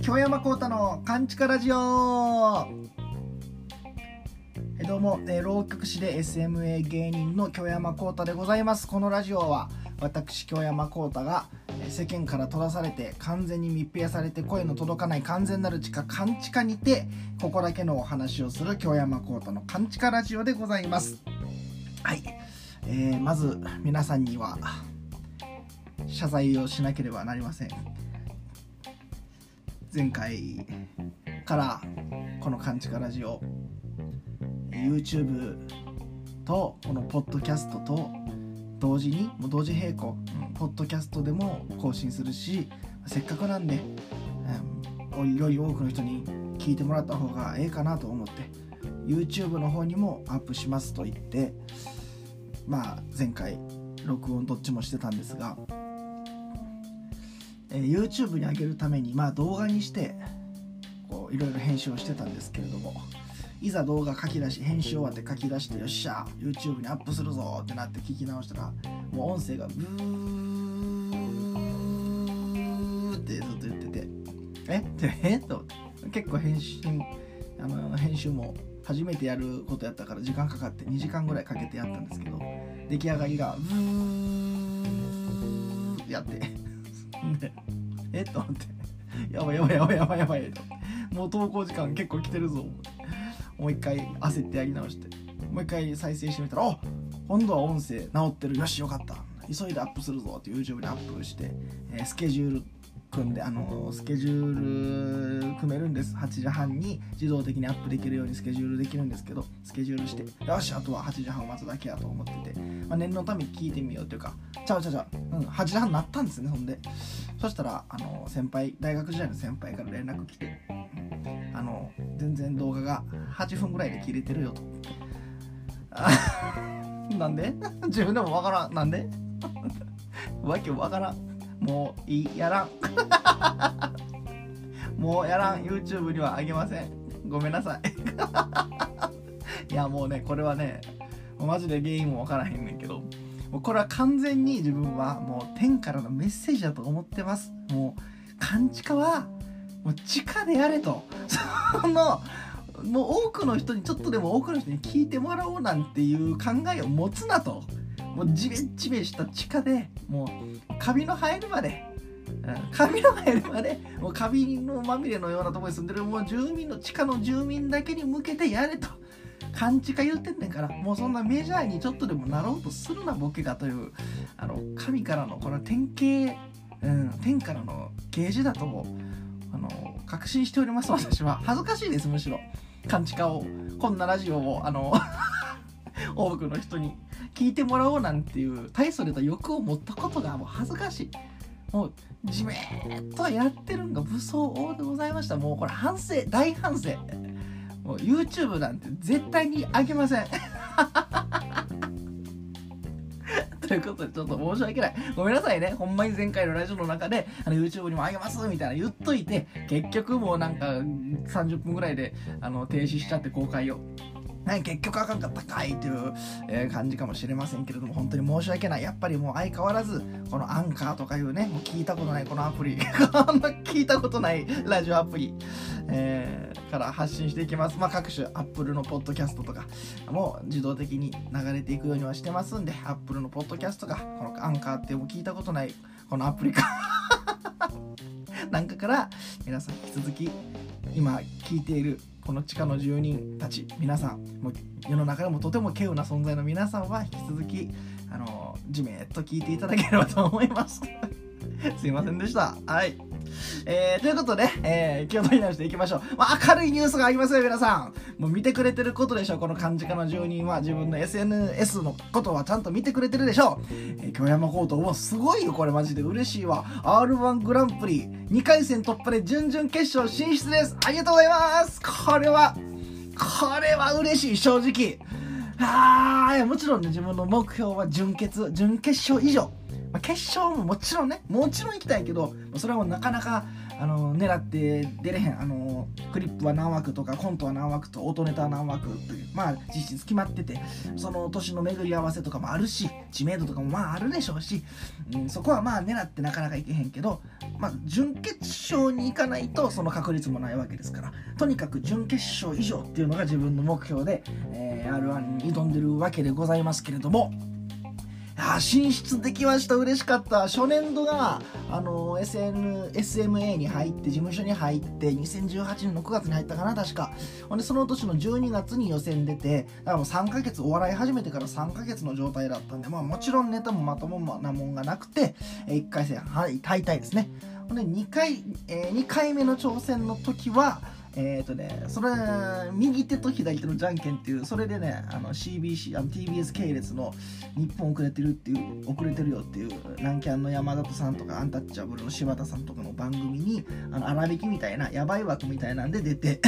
京山幸太の「カンチカラジオ」えどうも、えー浪曲師で SMA 芸人の京山幸太でございます。このラジオは私京山幸太がえ世間から閉ざされて完全に密閉されて声の届かない完全なる地下カンチカにてここだけのお話をする京山幸太のカンチカラジオでございます。はい、えーまず皆さんには謝罪をしなければなりません。前回からこの「カンチカラジオ」YouTube とこのポッドキャストと同時にもう同時並行、ポッドキャストでも更新するしせっかくなんで、うん、より多くの人に聞いてもらった方がええかなと思って YouTube の方にもアップしますと言ってまあ前回録音どっちもしてたんですが、えー YouTube に上げるためにまあ動画にしてこういろいろ編集をしてたんですけれどもいざ動画書き出し編集終わって書き出してよっしゃ YouTube にアップするぞってなって聞き直したらもう音声がブーってずっと言っててえ？ってえ？と思って結構編集あの編集も初めてやることやったから時間かかって2時間ぐらいかけてやったんですけど出来上がりがブーってやって。でえと思って。やばいやばいやばいやばいやばい。もう投稿時間結構来てるぞ。もう一回焦ってやり直して。もう一回再生してみたらあ今度は音声直ってる。よしよかった。急いでアップするぞって YouTube にアップして、えースケジュール組んであのスケジュール組めるんです。8時半に自動的にアップできるようにスケジュールできるんですけどスケジュールして。よしあとは8時半待つだけやと思ってて、まあ、念のため聞いてみようっていうかちゃうちゃうちゃう、うん、8時半になったんですねほんで。そしたらあの先輩大学時代の先輩から連絡来て。あの全然動画が8分ぐらいで切れてるよと。なんで？自分でもわからん。なんで？わけわからん。もういいやらん。もうやらん。YouTube にはあげません。ごめんなさい。いやもうねこれはねマジで原因もわからへんねんけどもうこれは完全に自分はもう天からのメッセージだと思ってます。もう勘違はもう地下でやれと。そのもう多くの人にちょっとでも多くの人に聞いてもらおうなんていう考えを持つなと。もうジメジメした地下でもうカビの生えるまでうんカビの生えるまでもうカビのまみれのようなところに住んでるもう住民の地下の住民だけに向けてやれと勘違い言ってんねんからもうそんなメジャーにちょっとでもなろうとするなボケがというあの神からのこの典型、うん、天からの啓示だともあの確信しております私は。恥ずかしいですむしろ。勘違いを。こんなラジオをあの 多くの人に。聞いてもらおうなんていう大それた欲を持ったことがもう恥ずかしい。もうじめーっとやってるんが武装王でございました。もうこれ反省大反省。もう YouTube なんて絶対にあげません。ということでちょっと申し訳ない。ごめんなさいね。ほんまに前回のラジオの中であの YouTube にもあげますみたいな言っといて結局もうなんか30分ぐらいであの停止しちゃって公開を。ね、結局あかんかったかいという、え感じかもしれませんけれども本当に申し訳ない。やっぱりもう相変わらずこのアンカーとかいうねもう聞いたことないこのアプリ。あんま聞いたことないラジオアプリ、えーから発信していきます、まあ、各種アップルのポッドキャストとかも自動的に流れていくようにはしてますんでアップルのポッドキャストがこのアンカーっても聞いたことないこのアプリか。なんかから皆さん引き続き今聞いているこの地下の住人たち皆さんもう世の中でもとても稀有な存在の皆さんは引き続きあのじめっと聞いていただければと思います。すいませんでした。はい。えー、ということで、えー、気を取り直していきましょう、まあ、明るいニュースがありますよ皆さん。もう見てくれてることでしょうこの漢字家の住人は。自分の SNS のことはちゃんと見てくれてるでしょう、えー、京山コートもすごいよこれマジで嬉しいわ。R1 グランプリ2回戦突破で準々決勝進出です。ありがとうございます。これはこれは嬉しい正直。あもちろんね自分の目標は準決準決勝以上。まあ決勝ももちろんねもちろん行きたいけどそれはもうなかなかあの狙って出れへんあのクリップは何枠とかコントは何枠と音ネタは何枠というまあ実質決まっててその年の巡り合わせとかもあるし知名度とかもまああるでしょうし、うん、そこはまあ狙ってなかなかいけへんけど、まあ、準決勝に行かないとその確率もないわけですからとにかく準決勝以上っていうのが自分の目標で、えー、R1 に挑んでるわけでございますけれども。あ進出できました。嬉しかった。初年度があの SN SMA に入って事務所に入って2018年の9月に入ったかな確か。ほんでその年の12月に予選出てだからもう3ヶ月お笑い始めてから3ヶ月の状態だったんでまあもちろんネタもまともなもんがなくて1回戦敗退ですね。ほんで2回、えー、2回目の挑戦の時はえっ、ー、とね、それ、右手と左手のじゃんけんっていう、それでね、あの CBC、あの TBS 系列の日本遅れてるっていう、遅れてるよっていう、ランキャンの山里さんとか、アンタッチャブルの柴田さんとかの番組に、あの、荒引きみたいな、やばい枠みたいなんで出て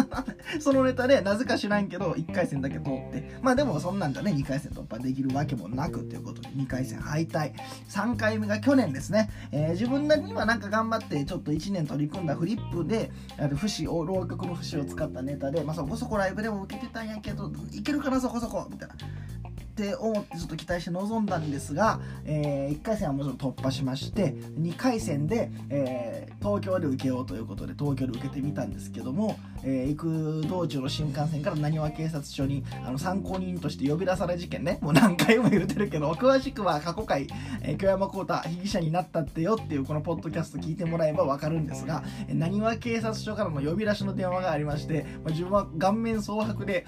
そのネタで、なぜか知らんけど、1回戦だけ通って、まあでもそんなんじゃね、2回戦突破できるわけもなくということで、2回戦敗退。3回目が去年ですね。えー、自分なりにはなんか頑張って、ちょっと1年取り組んだフリップで、あの、節を浪曲の節を使ったネタで、まあ、そこそこライブでも受けてたんやけどいけるかなそこそこみたいな。って思ってちょっと期待して臨んだんですが、えー、1回戦はもちろん突破しまして2回戦で、えー、東京で受けようということで東京で受けてみたんですけども、えー、行く道中の新幹線からなにわ警察署にあの参考人として呼び出され事件ねもう何回も言うてるけど詳しくは過去回、えー、京山幸太被疑者になったってよっていうこのポッドキャスト聞いてもらえば分かるんですがなにわ警察署からの呼び出しの電話がありまして、まあ、自分は顔面蒼白で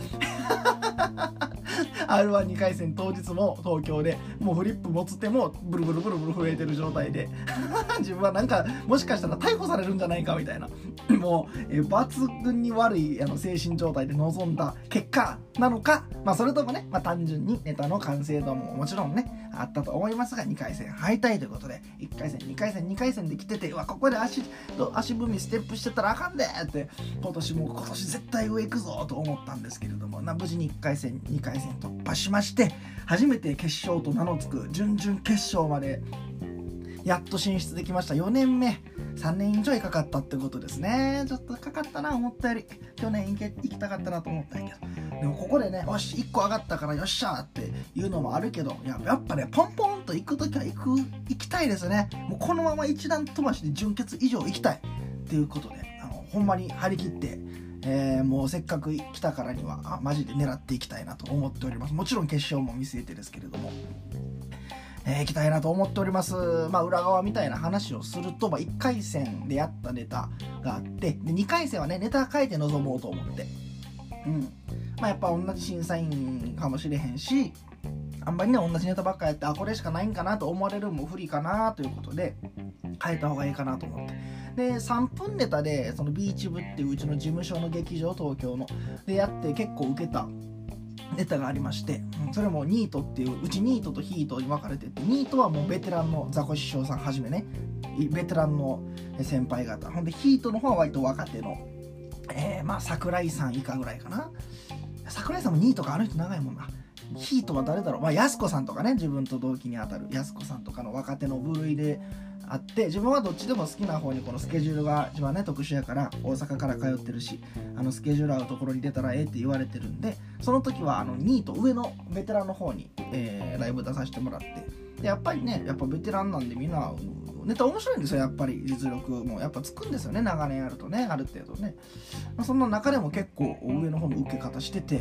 R12 回戦当日も東京でもうフリップ持つ手もブルブルブルブル震えてる状態で。自分はなんかもしかしたら逮捕されるんじゃないかみたいな。もう、え抜群に悪いあの精神状態で臨んだ結果なのか、まあ、それともね、まあ、単純にネタの完成度ももちろんねあったと思いますが2回戦敗退ということで1回戦2回戦2回戦で来ててうわここで足足踏みステップしてたらあかんでって今年も今年絶対上行くぞと思ったんですけれどもな無事に1回戦2回戦突破しまして初めて決勝と名の付く準々決勝までやっと進出できました。4年目3年以上かかったってことですね。ちょっとかかったな思ったより。去年行け行きたかったなと思ったんやけど。でもここでねよし1個上がったからよっしゃっていうのもあるけどややっぱねポンポンと行く時は行く行きたいですね。もうこのまま一段飛ばしで準決以上行きたいっていうことであのほんまに張り切ってえー、もうせっかく来たからにはマジで狙っていきたいなと思っておりますもちろん決勝も見据えてですけれどもえー、行きたいなと思っております。まあ、裏側みたいな話をすると、まあ、1回戦でやったネタがあって、で2回戦はね、ネタ書いて臨もうと思って。うん。まあ、やっぱ同じ審査員かもしれへんし、あんまりね、同じネタばっかやって、あ、これしかないんかなと思われるも不利かなということで、変えた方がいいかなと思って。で、3分ネタで、そのビーチ部っていううちの事務所の劇場、東京の、でやって結構受けたネタがありまして、それもニートっていううちニートとヒートに分かれててニートはもうベテランのザコシショウさんはじめねベテランの先輩方。ほんでヒートの方は割と若手の、えー、まあ桜井さん以下ぐらいかな。桜井さんもニートかあの人長いもんな。ヒートは誰だろう？まあやす子さんとかね自分と同期にあたるやす子さんとかの若手の部類であって自分はどっちでも好きな方にこのスケジュールが一番ね特殊やから大阪から通ってるしあのスケジュール合うところに出たらええって言われてるんでその時はあの2位と上のベテランの方に、えー、ライブ出させてもらってでやっぱりねやっぱベテランなんでみんなネタ面白いんですよやっぱり実力も。やっぱつくんですよね長年やるとねある程度ね、そんな中でも結構上の方の受け方してて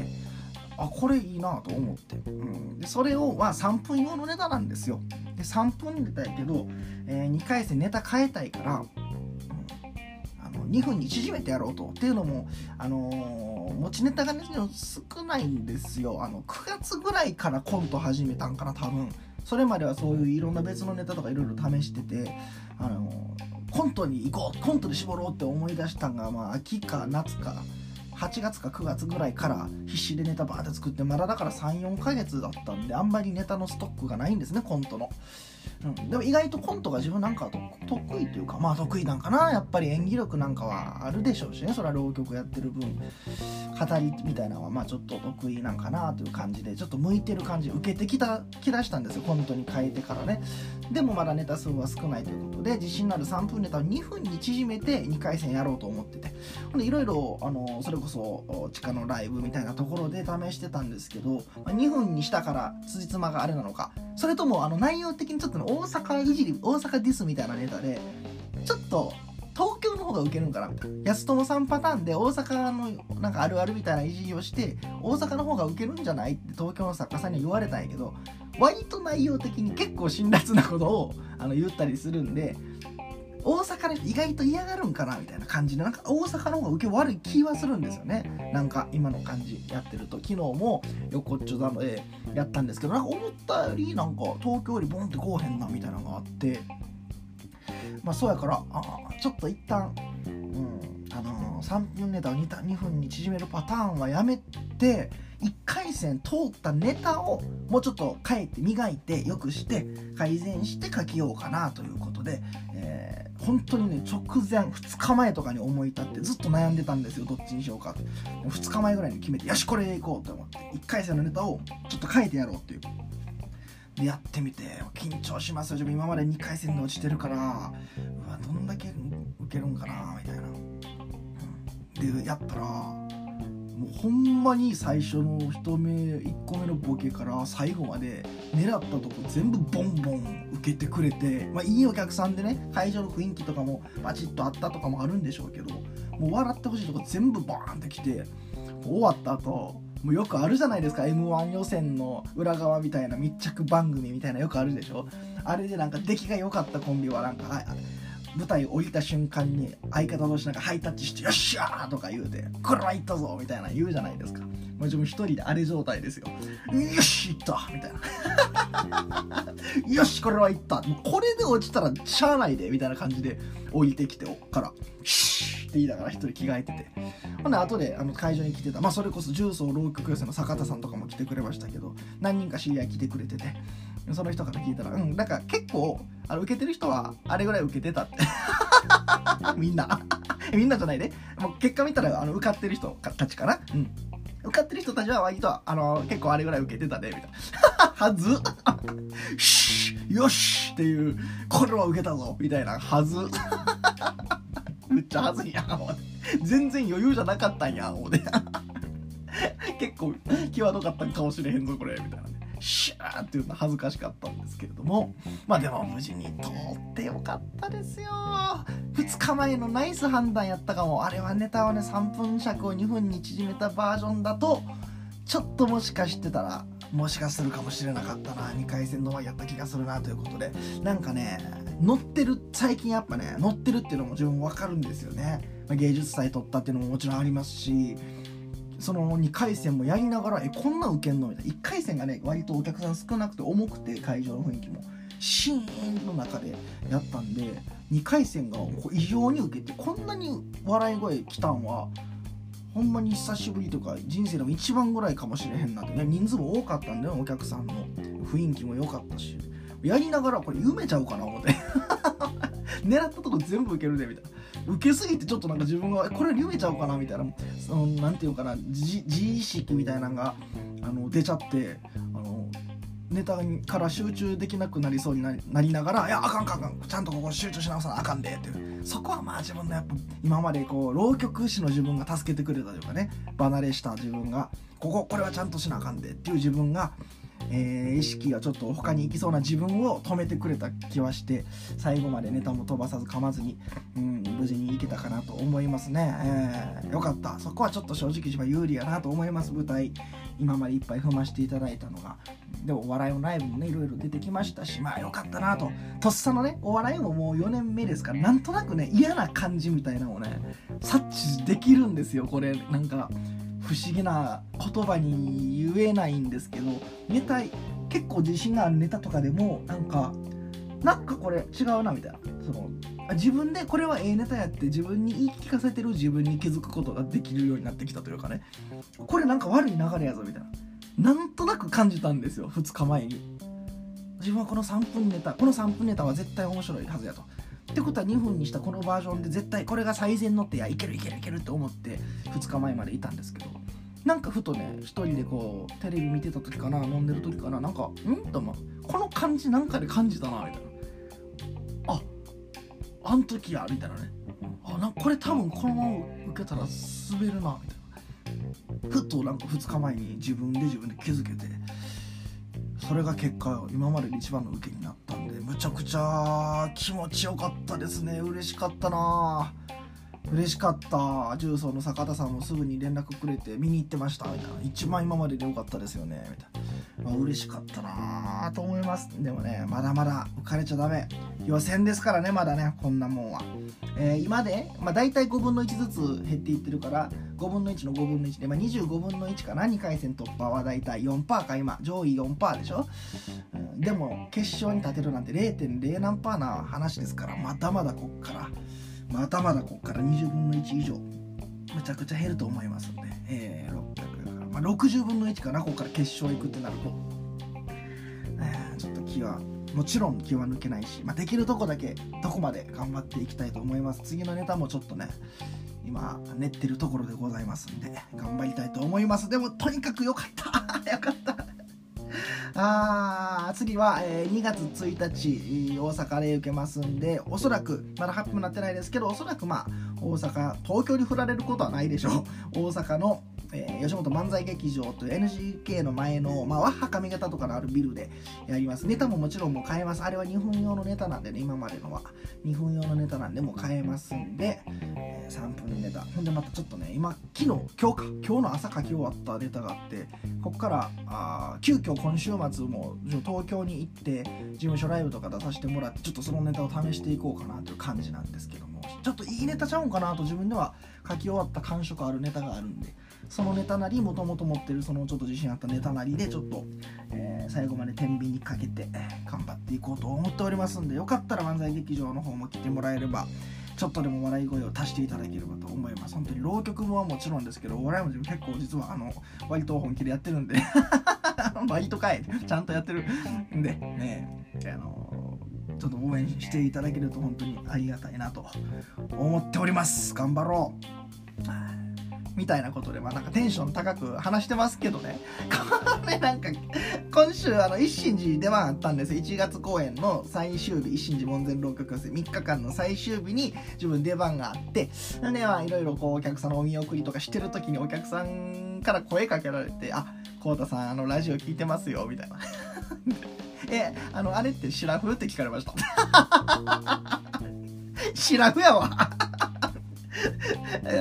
あこれいいなと思って、うん、でそれをは3分用のネタなんですよ。で3分ネタやけど、えー、2回戦ネタ変えたいから、うん、あの2分に縮めてやろうと。っていうのも、あのー、持ちネタが、ね、少ないんですよ。あの9月ぐらいからコント始めたんかな多分。それまではそういういろんな別のネタとかいろいろ試してて、あのー、コントに行こうコントで絞ろうって思い出したんが、まあ、秋か夏か8月か9月ぐらいから必死でネタバーって作ってまだだから34ヶ月だったんであんまりネタのストックがないんですねコントの。うん、でも意外とコントが自分なんか得意というかまあ得意なんかなやっぱり演技力なんかはあるでしょうしね。それは浪曲やってる分語りみたいなのはまあちょっと得意なんかなという感じでちょっと向いてる感じ受けてきたきだしたんですよコントに変えてからね。でもまだネタ数は少ないということで自信のある3分ネタを2分に縮めて2回戦やろうと思ってて。ほんでいろいろあのそれこそ地下のライブみたいなところで試してたんですけど2分にしたから辻褄があれなのか。それともあの内容的にちょっと、ね、大阪いじり大阪ディスみたいなネタでちょっと東京の方がウケるんかなみたいな。安友さんパターンで大阪のなんかあるあるみたいないじりをして大阪の方がウケるんじゃない？って東京の作家さんに言われたんやけど割と内容的に結構辛辣なことをあの言ったりするんで大阪の人意外と嫌がるんかなみたいな感じでなんか大阪の方が受け悪い気はするんですよね。なんか今の感じやってると昨日も横っちょだのでやったんですけどなんか思ったよりなんか東京よりボンってこうへんなみたいなのがあって。まあそうやからあちょっと一旦うんあのー、3分ネタを 2, 2分に縮めるパターンはやめて1回戦通ったネタをもうちょっと変えて磨いてよくして改善して書きようかなということで、本当にね直前2日前とかに思い立ってずっと悩んでたんですよどっちにしようかって。2日前ぐらいに決めてよしこれでいこうと思って1回戦のネタをちょっと書いてやろうっていう。でやってみて緊張しますよ。今まで2回戦で落ちてるからうわどんだけ受けるんかなみたいな、でやったらもうほんまに最初の1目1個目のボケから最後まで狙ったとこ全部ボンボン受けてくれて、まあ、いいお客さんでね会場の雰囲気とかもバチッとあったとかもあるんでしょうけどもう笑ってほしいとこ全部バーンってきて終わった後もうよくあるじゃないですか m 1予選の裏側みたいな密着番組みたいなよくあるでしょ。あれでなんか出来が良かったコンビはなんか舞台降りた瞬間に相方同士なんかハイタッチして「よっしゃー!」とか言うて「これは行ったぞ!」みたいな言うじゃないですかもう自分一人であれ状態ですよ「よし行った!」みたいな「よしこれは行った!」もうこれで落ちたらしゃあないでみたいな感じで降りてきてから「シー!」って言いながら一人着替えててほんで後であの会場に来てたまあそれこそ重曹浪曲寄せの坂田さんとかも来てくれましたけど何人か知り合い来てくれててその人から聞いたらうんなんか結構あの受けてる人はあれぐらい受けてたって。みんな。みんなじゃないで、もう結果見たらあの受かってる人たちかな。うん。受かってる人たちは割とあの結構あれぐらい受けてたねみたいな。はず。よしっていうこれは受けたぞ。みたいな。はず。めっちゃはずいやん全然余裕じゃなかったんや思て結構際どかったんかもしれへんぞこれ。みたいなシャーっていうのは恥ずかしかったんですけれどもまあでも無事に通ってよかったですよ。2日前のナイス判断やったかも。あれはネタをね3分尺を2分に縮めたバージョンだとちょっともしかしてたらもしかするかもしれなかったな。2回戦の前やった気がするなということで。なんかね乗ってる最近やっぱね乗ってるっていうのも自分分かるんですよね、ま、芸術祭取ったっていうのももちろんありますしその2回戦もやりながらえこんな受けんのみたいな。1回戦がね割とお客さん少なくて重くて会場の雰囲気も。シーンの中でやったんで2回戦が異常に受けてこんなに笑い声来たんはほんまに久しぶりとか人生でも一番ぐらいかもしれへんなってね人数も多かったんだよお客さんの雰囲気も良かったし。やりながらこれ夢ちゃうかな思って。狙ったとこ全部受けるでみたいな。受けすぎてちょっとなんか自分がこれ夢ちゃうかなみたいなそのなんていうかな自意識みたいなのがあの出ちゃってあのネタから集中できなくなりそうになりながら「いやあかんかんかんちゃんとここ集中し直さなあかんで」っていう。そこはまあ自分のやっぱ今までこう浪曲師の自分が助けてくれたというかね離れした自分がこここれはちゃんとしなあかんでっていう自分がえー、意識がちょっと他に行きそうな自分を止めてくれた気はして最後までネタも飛ばさず噛まずに、うん、無事にいけたかなと思いますね、えー、よかった。そこはちょっと正直一番有利やなと思います。舞台今までいっぱい踏ましていただいたのが。でもお笑いのライブもねいろいろ出てきましたしまあよかったなと。とっさのねお笑いももう4年目ですからなんとなくね嫌な感じみたいなのをね察知できるんですよこれ。なんか不思議な言葉に言えないんですけどネタ結構自信があるネタとかでもなんかなんかこれ違うなみたいな。その自分でこれはええネタやって自分に言い聞かせてる自分に気づくことができるようになってきたというかね。これなんか悪い流れやぞみたいな。なんとなく感じたんですよ2日前に。自分はこの3分ネタこの3分ネタは絶対面白いはずやと。ってことは2分にしたこのバージョンで絶対これが最善のってやいけるいけるいけるって思って2日前までいたんですけど。なんかふとね一人でこうテレビ見てた時かな飲んでる時かななんかん？と思う。この感じなんかで感じたなみたいな。ああん時やみたいなね。あなんこれ多分このまま受けたら滑るなみたいな。ふとなんか2日前に自分で自分で気づけてそれが結果今までで一番の受けになったでむちゃくちゃ気持ちよかったですね。嬉しかったな。嬉しかった。重曹の坂田さんもすぐに連絡くれて見に行ってました。みたいな。一番今までで良かったですよね。みたいな、まあ、嬉しかったなと思います。でもねまだまだ浮かれちゃダメ。予選ですからねまだねこんなもんは、えー、今で、まあ、大体5分の1ずつ減っていってるから5分の1の5分の1で、まあ、25分の1かな？2回戦突破は大体4%か今。上位4%でしょ、うん、でも決勝に立てるなんて0.0何パーな話ですからまだまだこっから。まだまだここから。20分の1以上。むちゃくちゃ減ると思いますんで、えー、600、まあ、60分の1かなここから決勝行くってなると、えー、ちょっと気はもちろん気は抜けないし、まあ、できるとこだけどこまで頑張っていきたいと思います。次のネタもちょっとね今練ってるところでございますんで頑張りたいと思います。でもとにかくよかった。よかった。あー次は、えー、2月1日大阪で受けますんでおそらくまだ発表になってないですけどおそらくまあ大阪東京に振られることはないでしょう。大阪のえー、吉本漫才劇場という NGK の前の、まあ、ワッハ髪型とかのあるビルでやります。ネタももちろんもう変えます。あれは2分用のネタなんでね、今までのは。2分用のネタなんでもう変えますんで、えー、3分ネタ。ほんでまたちょっとね、今、昨日、今日か、今日の朝書き終わったネタがあって、こっから、あ急遽今週末も東京に行って、事務所ライブとか出させてもらって、ちょっとそのネタを試していこうかなという感じなんですけども、ちょっといいネタちゃうんかなと自分では書き終わった感触あるネタがあるんで、そのネタなりもともと持ってるそのちょっと自信あったネタなりでちょっと、えー、最後まで天秤にかけて頑張っていこうと思っておりますんでよかったら漫才劇場の方も来てもらえればちょっとでも笑い声を足していただければと思います。本当に浪曲もはもちろんですけどお笑いも結構実はあの割と本気でやってるんで バイトかいちゃんとやってるんでねあのちょっと応援していただけると本当にありがたいなと思っております。頑張ろう。みたいなことで、まあ、なんかテンション高く話してますけどね。これなんか、今週、あの、一心寺出番あったんですよ1月公演の最終日、一心寺門前浪曲寄せ3日間の最終日に自分出番があって、で、まあ、いろいろこう、お客さんのお見送りとかしてる時にお客さんから声かけられて、あ、こうたさん、あの、ラジオ聞いてますよ、みたいな。え、あの、あれってシラフ？って聞かれました。シラフやわ。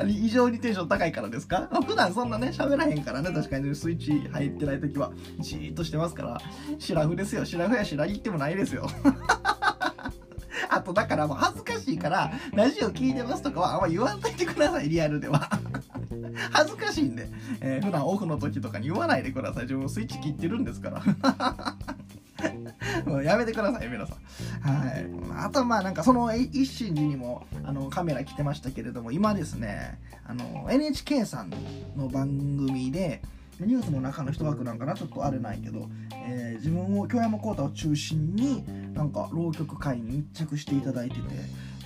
異常にテンション高いからですか？普段そんなね、喋らへんからね、確かに、スイッチ入ってない時は、じーっとしてますから、シラフですよ。シラフやシラギってもないですよ。あと、だからもう恥ずかしいから、ラジオ聞いてますとかはあんま言わんといてください、リアルでは。恥ずかしいんで、えー、普段オフの時とかに言わないでください。自分スイッチ切ってるんですから。もうやめてください、皆さん。はい。あと、まあ、なんか、その一心寺にも、あの、カメラ来てましたけれども、今ですね、あの、NHK さんの番組で、ニュースの中の一枠なんかなちょっとあれないけど、えー、自分を京山幸太を中心になんか浪曲会に密着していただいてて、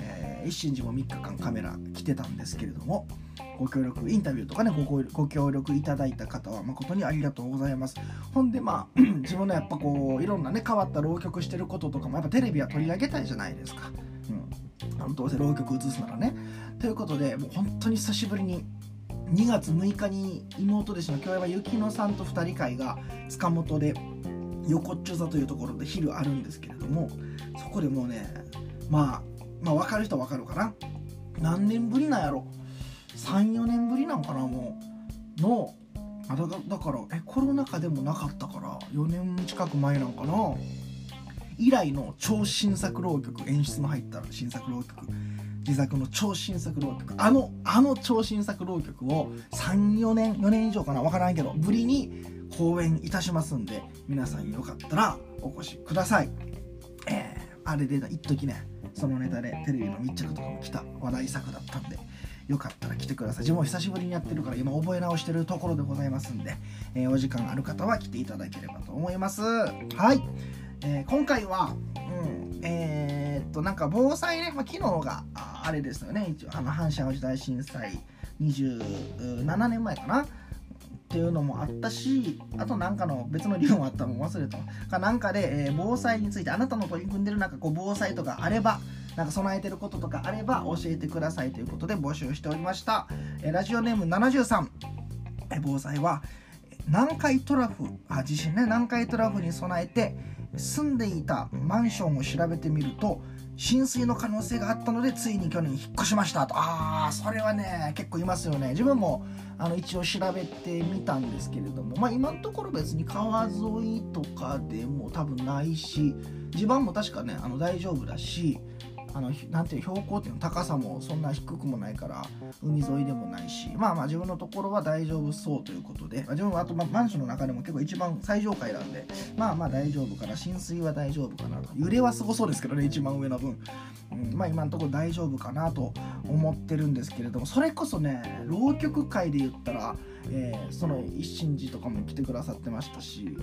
えー、一心寺も3日間カメラ来てたんですけれどもご協力インタビューとかねごご協力いただいた方は誠にありがとうございます。ほんでまあ 自分のやっぱこういろんなね変わった浪曲してることとかもやっぱテレビは取り上げたいじゃないですか。うん。どうせ浪曲映すならね。ということでもう本当に久しぶりに2月6日に妹弟子の京山幸乃さんと2人会が塚本で横っちょ座というところで昼あるんですけれどもそこでもうねまあまあ分かる人は分かるかな。何年ぶりなんやろ。34年ぶりなんかなもう。のあだだからえコロナ禍でもなかったから4年近く前なんかな。以来の超新作浪曲演出の入った新作浪曲自作の超新作浪曲あのあの超新作浪曲を34年4年以上かな分からんけどぶりに公演いたしますんで皆さんよかったらお越しください。えー、あれで一時ねそのネタでテレビの密着とかも来た話題作だったんでよかったら来てください。自分も久しぶりにやってるから今覚え直してるところでございますんで、えー、お時間ある方は来ていただければと思います。はい。えー、今回は、うん、えー、っと、なんか防災ね、まあ、昨日があれですよね、一応、あの、阪神・淡路大震災27年前かな。っていうのもあったしあとなんかの別の理由もあったのも忘れた。かなんかで、えー、防災についてあなたの取り組んでるなんかこう防災とかあればなんか備えてることとかあれば教えてくださいということで募集しておりました、え、ラジオネーム73、え、防災は南海トラフ。あ地震ね。南海トラフに備えて住んでいたマンションを調べてみると浸水の可能性があったのでついに去年引っ越しましたと。ああそれはね結構いますよね。自分もあの一応調べてみたんですけれどもまあ今のところ別に川沿いとかでも多分ないし地盤も確かねあの大丈夫だしあのなんていう標高っていうの高さもそんな低くもないから海沿いでもないしまあまあ自分のところは大丈夫そうということで、まあ、自分はあと、まマンションの中でも結構一番最上階なんでまあまあ大丈夫かな浸水は大丈夫かなと。揺れはすごそうですけどね一番上の分、うん、まあ今のところ大丈夫かなと思ってるんですけれどもそれこそね浪曲界で言ったらえー、その一心寺とかも来てくださってましたし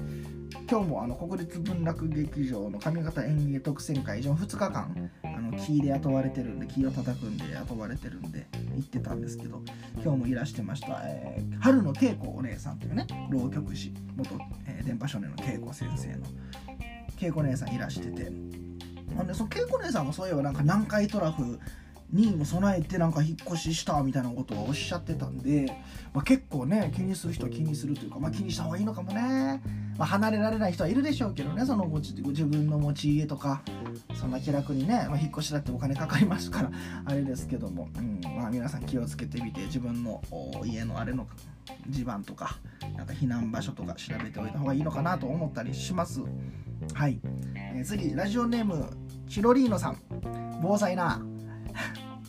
今日もあの国立文楽劇場の上方演芸特選会以上2日間あのキーで雇われてるんでキーを叩くんで雇われてるんで行ってたんですけど今日もいらしてました、えー、春の恵子お姉さんというね浪曲師元、えー、電波少年の恵子先生の恵子姉さんいらしててあでその恵子姉さんもそういえばなんか南海トラフにも備えてなんか引っ越ししたみたいなことをおっしゃってたんで、まあ、結構ね気にする人は気にするというか、まあ、気にした方がいいのかもね、まあ、離れられない人はいるでしょうけどねそのご自分の持ち家とかそんな気楽にね、まあ、引っ越しだってお金かかりますから あれですけども、うん。まあ、皆さん気をつけてみて自分の家のあれの地盤とかなんか避難場所とか調べておいた方がいいのかなと思ったりします。はい、えー、次ラジオネームチロリーノさん。防災な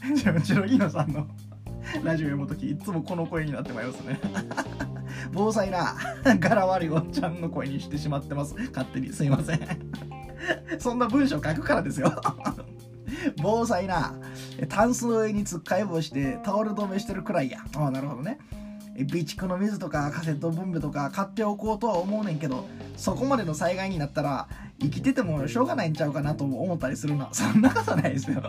チロギーノさんのラジオ読むときいつもこの声になってまいりますね。防災な柄悪いおっちゃんの声にしてしまってます。勝手にすいません。そんな文章書くからですよ。防災なタンスの上につっかえ棒してタオル止めしてるくらいや。ああなるほどね。備蓄の水とかカセットボンベとか買っておこうとは思うねんけどそこまでの災害になったら生きててもしょうがないんちゃうかなと思ったりするな。そんなことないですよ。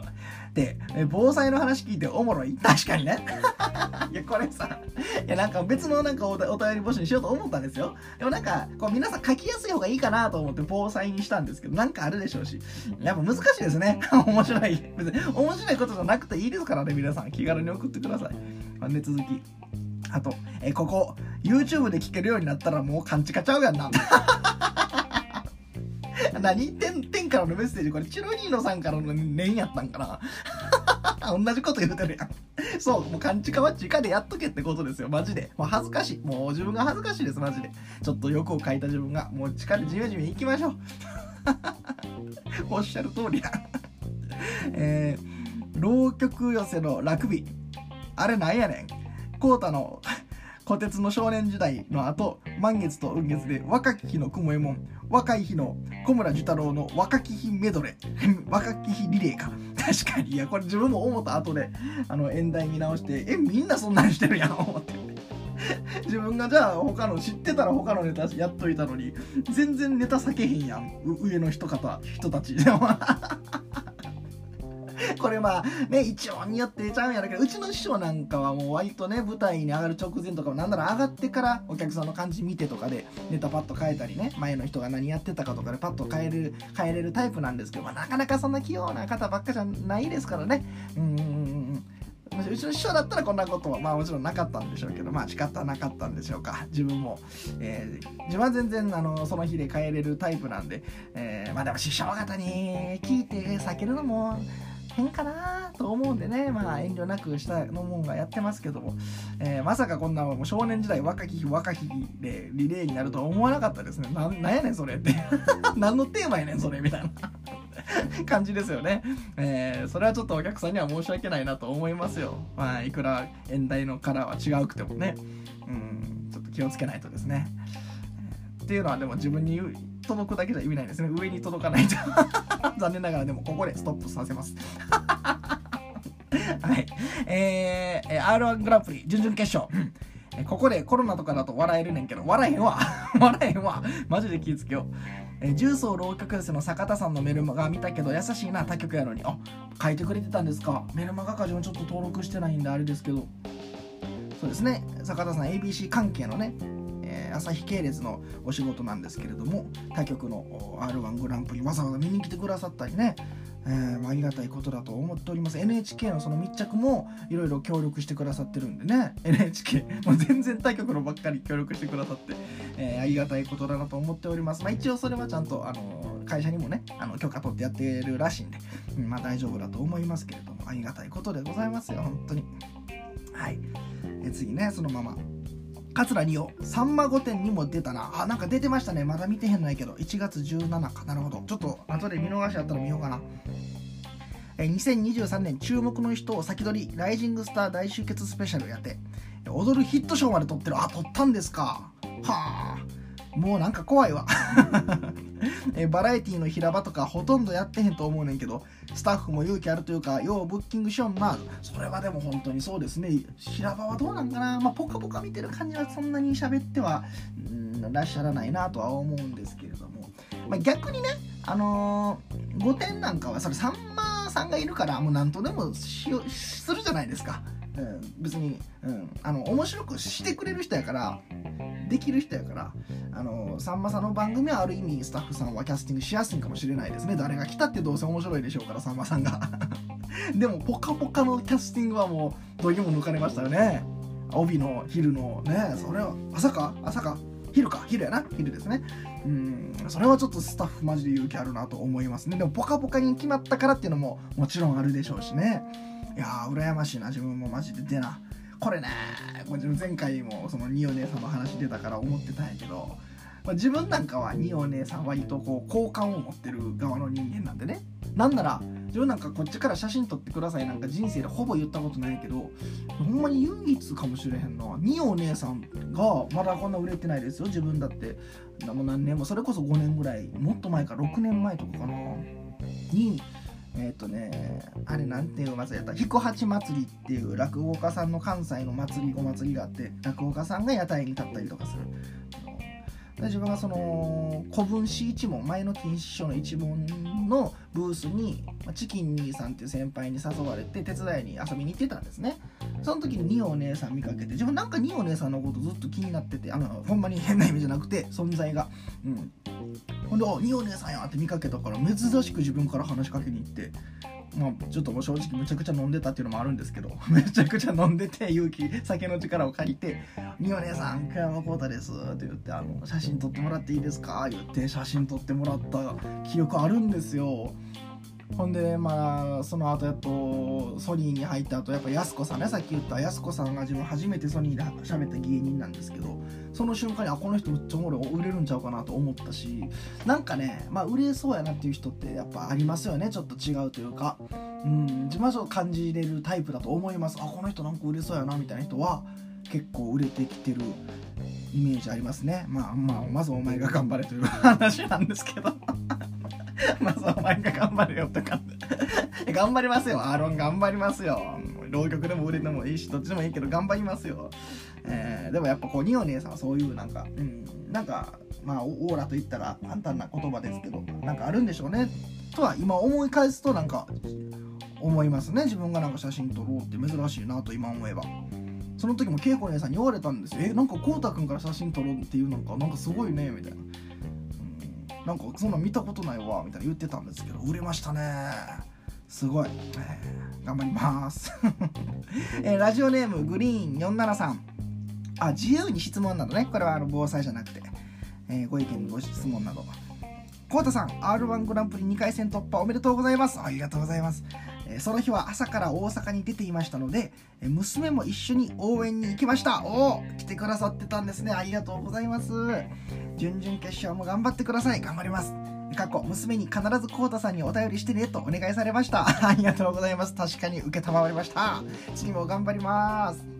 で、防災の話聞いておもろい確かにね。いや、これさ、いや、なんか別のなんかお便り募集にしようと思ったんですよ。でもなんか、こう皆さん書きやすい方がいいかなと思って防災にしたんですけど、なんかあるでしょうし。やっぱ難しいですね。面白い。別に面白いことじゃなくていいですからね、皆さん。気軽に送ってください。まあ、ね、続き。あと、えここ、YouTube で聞けるようになったらもう勘違っちゃうやんな。何？天天からのメッセージこれチロニーノさんからの念やったんかな？同じこと言うてるやん。そう、もう勘違いは直でやっとけってことですよ、マジで。もう恥ずかしい。もう自分が恥ずかしいです、マジで。ちょっと欲を書いた自分が。もう地下でじめじめ行きましょう。おっしゃる通りや。えー、浪曲寄せのラクビ。あれなんやねん。コータの 虎鉄の少年時代の後、満月と雲月で若き日の雲右衛門、若い日の小村寿太郎の若き日メドレー、若き日リレーか。確かに、いや、これ自分も思った後で、あの、演題見直して、え、みんなそんなんしてるやん、思って。自分がじゃあ他の知ってたら他のネタやっといたのに全然ネタ避けへんやん上の人方人たち これまあね一応によってちゃうんやろけどうちの師匠なんかはもう割とね舞台に上がる直前とかもなんなら上がってからお客さんの感じ見てとかでネタパッと変えたりね前の人が何やってたかとかでパッと変える変えれるタイプなんですけど、まあ、なかなかそんな器用な方ばっかじゃないですからね。うんうんうんうちの師匠だったらこんなことはまあもちろんなかったんでしょうけどまあ仕方なかったんでしょうか。自分も、えー、自分は全然あのその日で帰れるタイプなんで、えー、まあでも師匠方に聞いて避けるのも変かなと思うんでね、まあ遠慮なくしたのもんがやってますけども、えー、まさかこんなもう少年時代若き日若き日でリレーになるとは思わなかったですね。ななんやねんそれって。何のテーマやねんそれみたいな感じですよね。えー、それはちょっとお客さんには申し訳ないなと思いますよ。まあいくら演題のカラーは違うくてもね。うん、ちょっと気をつけないとですね。っていうのはでも自分に言う届くだけじゃ意味ないですね。上に届かないと。残念ながらでもここでストップさせます。はい。えー、R1 グランプリ準々決勝、ここでコロナとかだと笑えるねんけど笑えへんわ。笑えへんわ。マジで気ぃつけよう。えー重曹浪曲寄せの坂田さんのメルマガ見たけど優しいな他局やのに。あ書いてくれてたんですか。メルマガか自分ちょっと登録してないんであれですけど。そうですね。坂田さん ABC 関係のね、朝日系列のお仕事なんですけれども他局の r 1グランプリわざわざ見に来てくださったりねえーまありがたいことだと思っております。NHK のその密着もいろいろ協力してくださってるんでね。NHK もう全然他局のばっかり協力してくださって、えーありがたいことだなと思っております。まあ一応それはちゃんとあの会社にもねあの許可取ってやってるらしいんで、うんまあ大丈夫だと思いますけれどもありがたいことでございますよ本当に。はい。え次ねそのまま。桂二葉さんま御殿にも出たな。あなんか出てましたね。まだ見てへんないけど。1月17か。なるほど。ちょっと後で見逃しあったら見ようかな。え2023年注目の人を先取りライジングスター大集結スペシャルやって。踊るヒット賞まで撮ってる。あ撮ったんですか。はあ。もうなんか怖いわ。えーバラエティの平場とかほとんどやってへんと思うねんけどスタッフも勇気あるというかようブッキングしよんな。それはでも本当にそうですね。平場はどうなんかな。まあポカポカ見てる感じはそんなに喋ってはうんらっしゃらないなとは思うんですけれども、まあ、逆にねあのー、5点なんかはそれさんまさんがいるからもう何とでもしよするじゃないですか、別に、うん、あの面白くしてくれる人やからできる人やからあのさんまさんの番組はある意味スタッフさんはキャスティングしやすいかもしれないですね。誰が来たってどうせ面白いでしょうからさんまさんが。でも「ぽかぽか」のキャスティングはもうどぎも抜かれましたよね。帯の昼のねそれは朝か朝か。昼か。昼やな。昼ですね。うんそれはちょっとスタッフマジで勇気あるなと思いますね。でも「ぽかぽか」に決まったからっていうのももちろんあるでしょうしね。いやー羨ましいな。自分もマジで出な。これねこれ前回もその二お姉さんの話出たから思ってたんやけど、まあ、自分なんかは二お姉さん割とこう好感を持ってる側の人間なんでね。なんなら自分なんかこっちから写真撮ってください。なんか人生でほぼ言ったことないけどほんまに唯一かもしれへんのは二お姉さんがまだこんな売れてないですよ。自分だって。もう何年もそれこそ5年ぐらいもっと前か6年前とかかな。にえっ、とねあれなんていう祭りやった？彦八祭りっていう落語家さんの関西の祭りお祭りがあって落語家さんが屋台に立ったりとかする。で自分がその古文史一門前の金師匠の一門のブースにチキン兄さんっていう先輩に誘われて手伝いに遊びに行ってたんですね。その時に二お姉さん見かけて自分なんか二お姉さんのことずっと気になっててあのほんまに変な意味じゃなくて存在が。うん。ほんで「あ二お姉さんや」って見かけたから珍しく自分から話しかけに行ってまあちょっともう正直むちゃくちゃ飲んでたっていうのもあるんですけど めちゃくちゃ飲んでて勇気酒の力を借りて「二お姉さん加山浩太です」って言ってあの「写真撮ってもらっていいですか?」言って写真撮ってもらった記憶あるんですよほんでまあその後やっとソニーに入った後やっぱ安子さんねさっき言った安子さんが自分初めてソニーで喋った芸人なんですけどその瞬間にあこの人めっちゃおもろい売れるんちゃうかなと思ったしなんかねまあ売れそうやなっていう人ってやっぱありますよねちょっと違うというか。うん自分はちょっと感じれるタイプだと思います。あこの人なんか売れそうやなみたいな人は結構売れてきてるイメージありますね。まあまあまずお前が頑張れという話なんですけど。まずお前が頑張れよとか。頑張りますよ。アーロン頑張りますよ。浪曲でも売れてもいいしどっちでもいいけど頑張りますよ、えーでもやっぱこうニオ姉さんはそういうなんか、うん、なんかまあオーラと言ったら簡単な言葉ですけどなんかあるんでしょうね。とは今思い返すとなんか思いますね。自分がなんか写真撮ろうって珍しいなと今思えば。その時も恵子姉さんに言われたんですよ。えなんかこうたくんから写真撮ろうっていうなんかなんかすごいねみたいな、なんかそんな見たことないわみたいな言ってたんですけど売れましたね。すごい、えー頑張ります、えーラジオネームグリーン473あ自由に質問などね。これはあの防災じゃなくて、えーご意見ご質問など。コウタさん R1 グランプリ2回戦突破おめでとうございます。ありがとうございます、その日は朝から大阪に出ていましたので、娘も一緒に応援に行きました。おお来てくださってたんですね。ありがとうございます。準々決勝も頑張ってください。頑張ります。過去娘に必ずコウタさんにお便りしてねとお願いされました。ありがとうございます。確かに承りました。次も頑張ります。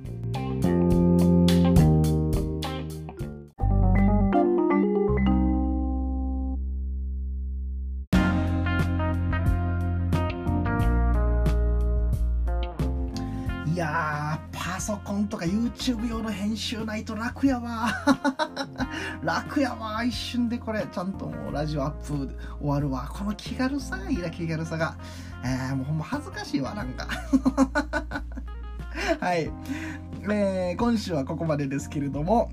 とか YouTube 用の編集ないと楽やわ。楽やわ一瞬でこれ。ちゃんともうラジオアップ終わるわ。この気軽さがいいな気軽さが。えー、もうほんま恥ずかしいわなんか。はい、えー、今週はここまでですけれども、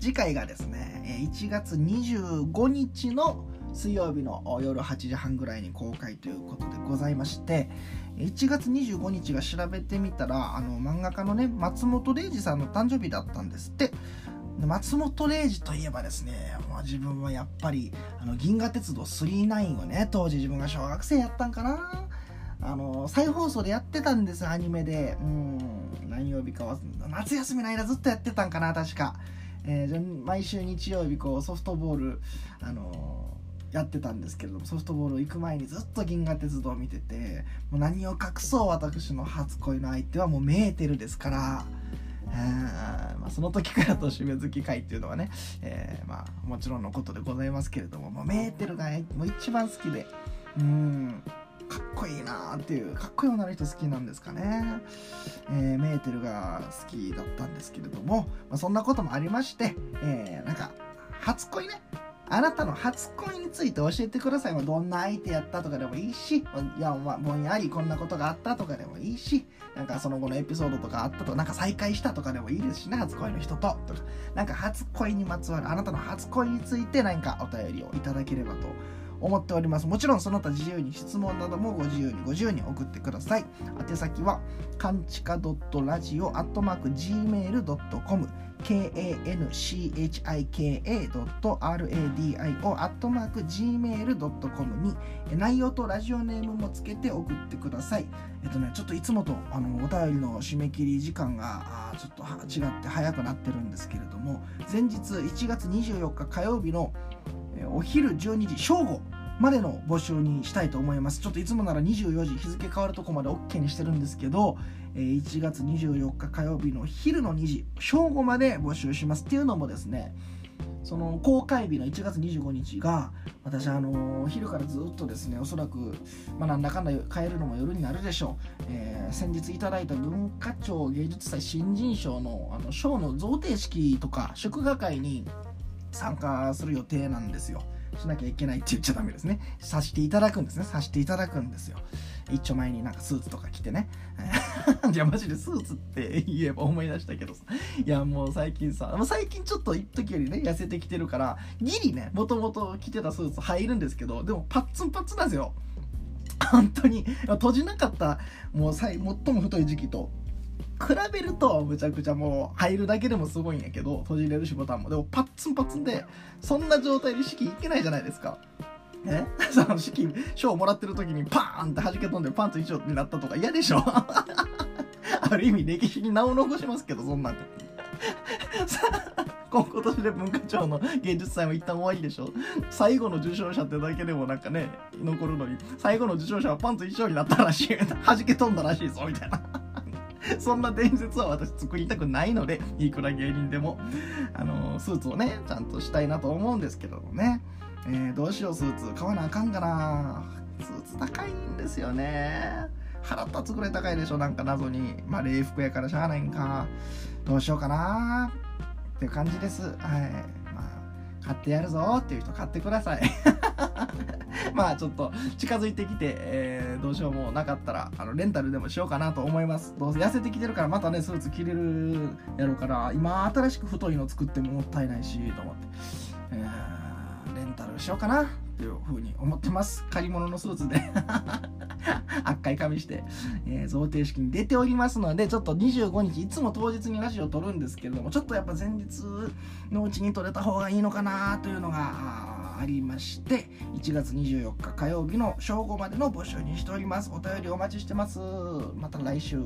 次回がですね1月25日の水曜日の夜8時半ぐらいに公開ということでございまして1月25日が調べてみたらあの漫画家のね松本零士さんの誕生日だったんですって。松本零士といえばですね、まあ、自分はやっぱりあの銀河鉄道999をね当時自分が小学生やったんかな。あの再放送でやってたんですアニメで。うん何曜日かは夏休みの間ずっとやってたんかな確か、えー、毎週日曜日こうソフトボールあのやってたんですけれどもソフトボール行く前にずっと銀河鉄道を見ててもう何を隠そう私の初恋の相手はもうメーテルですから。まあ、その時から年上好き会っていうのはね、えー、まあ、もちろんのことでございますけれども、もうメーテルが、ね、もう一番好きでうんかっこいいなっていうかっこいい女の人好きなんですかね、えー、メーテルが好きだったんですけれども、まあ、そんなこともありまして、えー、なんか初恋ね。あなたの初恋について教えてください。どんな相手やったとかでもいいし、いや、まあ、ぼんやりこんなことがあったとかでもいいし、なんかその後のエピソードとかあったとか、なんか再会したとかでもいいですしね、初恋の人と。とか、なんか初恋にまつわる、あなたの初恋について何かお便りをいただければと思っております。もちろんその他自由に質問などもご自由にご自由に送ってください。宛先は、かんちか .radio.gmail.com kanchika.radio.gmail.com に内容とラジオネームもつけて送ってください。えっとね、ちょっといつもとあのお便りの締め切り時間がちょっと違って早くなってるんですけれども、前日1月24日火曜日のお昼12時正午までの募集にしたいと思います。ちょっといつもなら24時日付変わるとこまで OK にしてるんですけど、1月24日火曜日の昼の2時正午まで募集しますっていうのもですねその公開日の1月25日が私あの昼からずっとですねおそらく、まあ、なんだかんだ帰るのも夜になるでしょう、えー、先日いただいた文化庁芸術祭新人賞のあの賞の贈呈式とか祝賀会に参加する予定なんですよ。しなきゃいけないって言っちゃダメですね。さしていただくんですね。さしていただくんですよ。一丁前になんかスーツとか着てね。いやマジでスーツって言えば思い出したけどさ。いやもう最近さもう最近ちょっと一時よりね痩せてきてるからギリねもともと着てたスーツ入るんですけどでもパッツンパッツンなんですよ。本当に。閉じなかったもう最も太い時期と。比べるとむちゃくちゃもう入るだけでもすごいんやけど閉じれるしボタンも。でもパッツンパッツンでそんな状態で式いけないじゃないですか。え？その式賞をもらってる時にパーンって弾け飛んでパンツ一緒になったとか嫌でしょ？ある意味歴史に名を残しますけどそんなん。さ今年で文化庁の芸術祭も一旦終わりでしょ？最後の受賞者ってだけでもなんかね残るのに最後の受賞者はパンツ一緒になったらしい弾け飛んだらしいぞみたいな。そんな伝説は私作りたくないので、いくら芸人でも、あの、スーツをね、ちゃんとしたいなと思うんですけどもね。えー、どうしよう、スーツ。買わなあかんかな。スーツ高いんですよね。腹立つぐらい高いでしょ、なんか謎に。まあ、礼服やからしゃあないんか。どうしようかな。っていう感じです。はい。まあ、買ってやるぞっていう人買ってください。まあちょっと近づいてきて、えー、どうしようもなかったらあのレンタルでもしようかなと思います。どうせ痩せてきてるからまたねスーツ着れるやろうから今新しく太いの作ってももったいないしと思って、えー、レンタルしようかなっていうふうに思ってます。借り物のスーツで。赤い髪して、えー、贈呈式に出ておりますのでちょっと25日いつも当日にラジオを撮るんですけれどもちょっとやっぱ前日のうちに撮れた方がいいのかなというのがありまして1月24日火曜日の正午までの募集にしております。お便りお待ちしてます。また来週。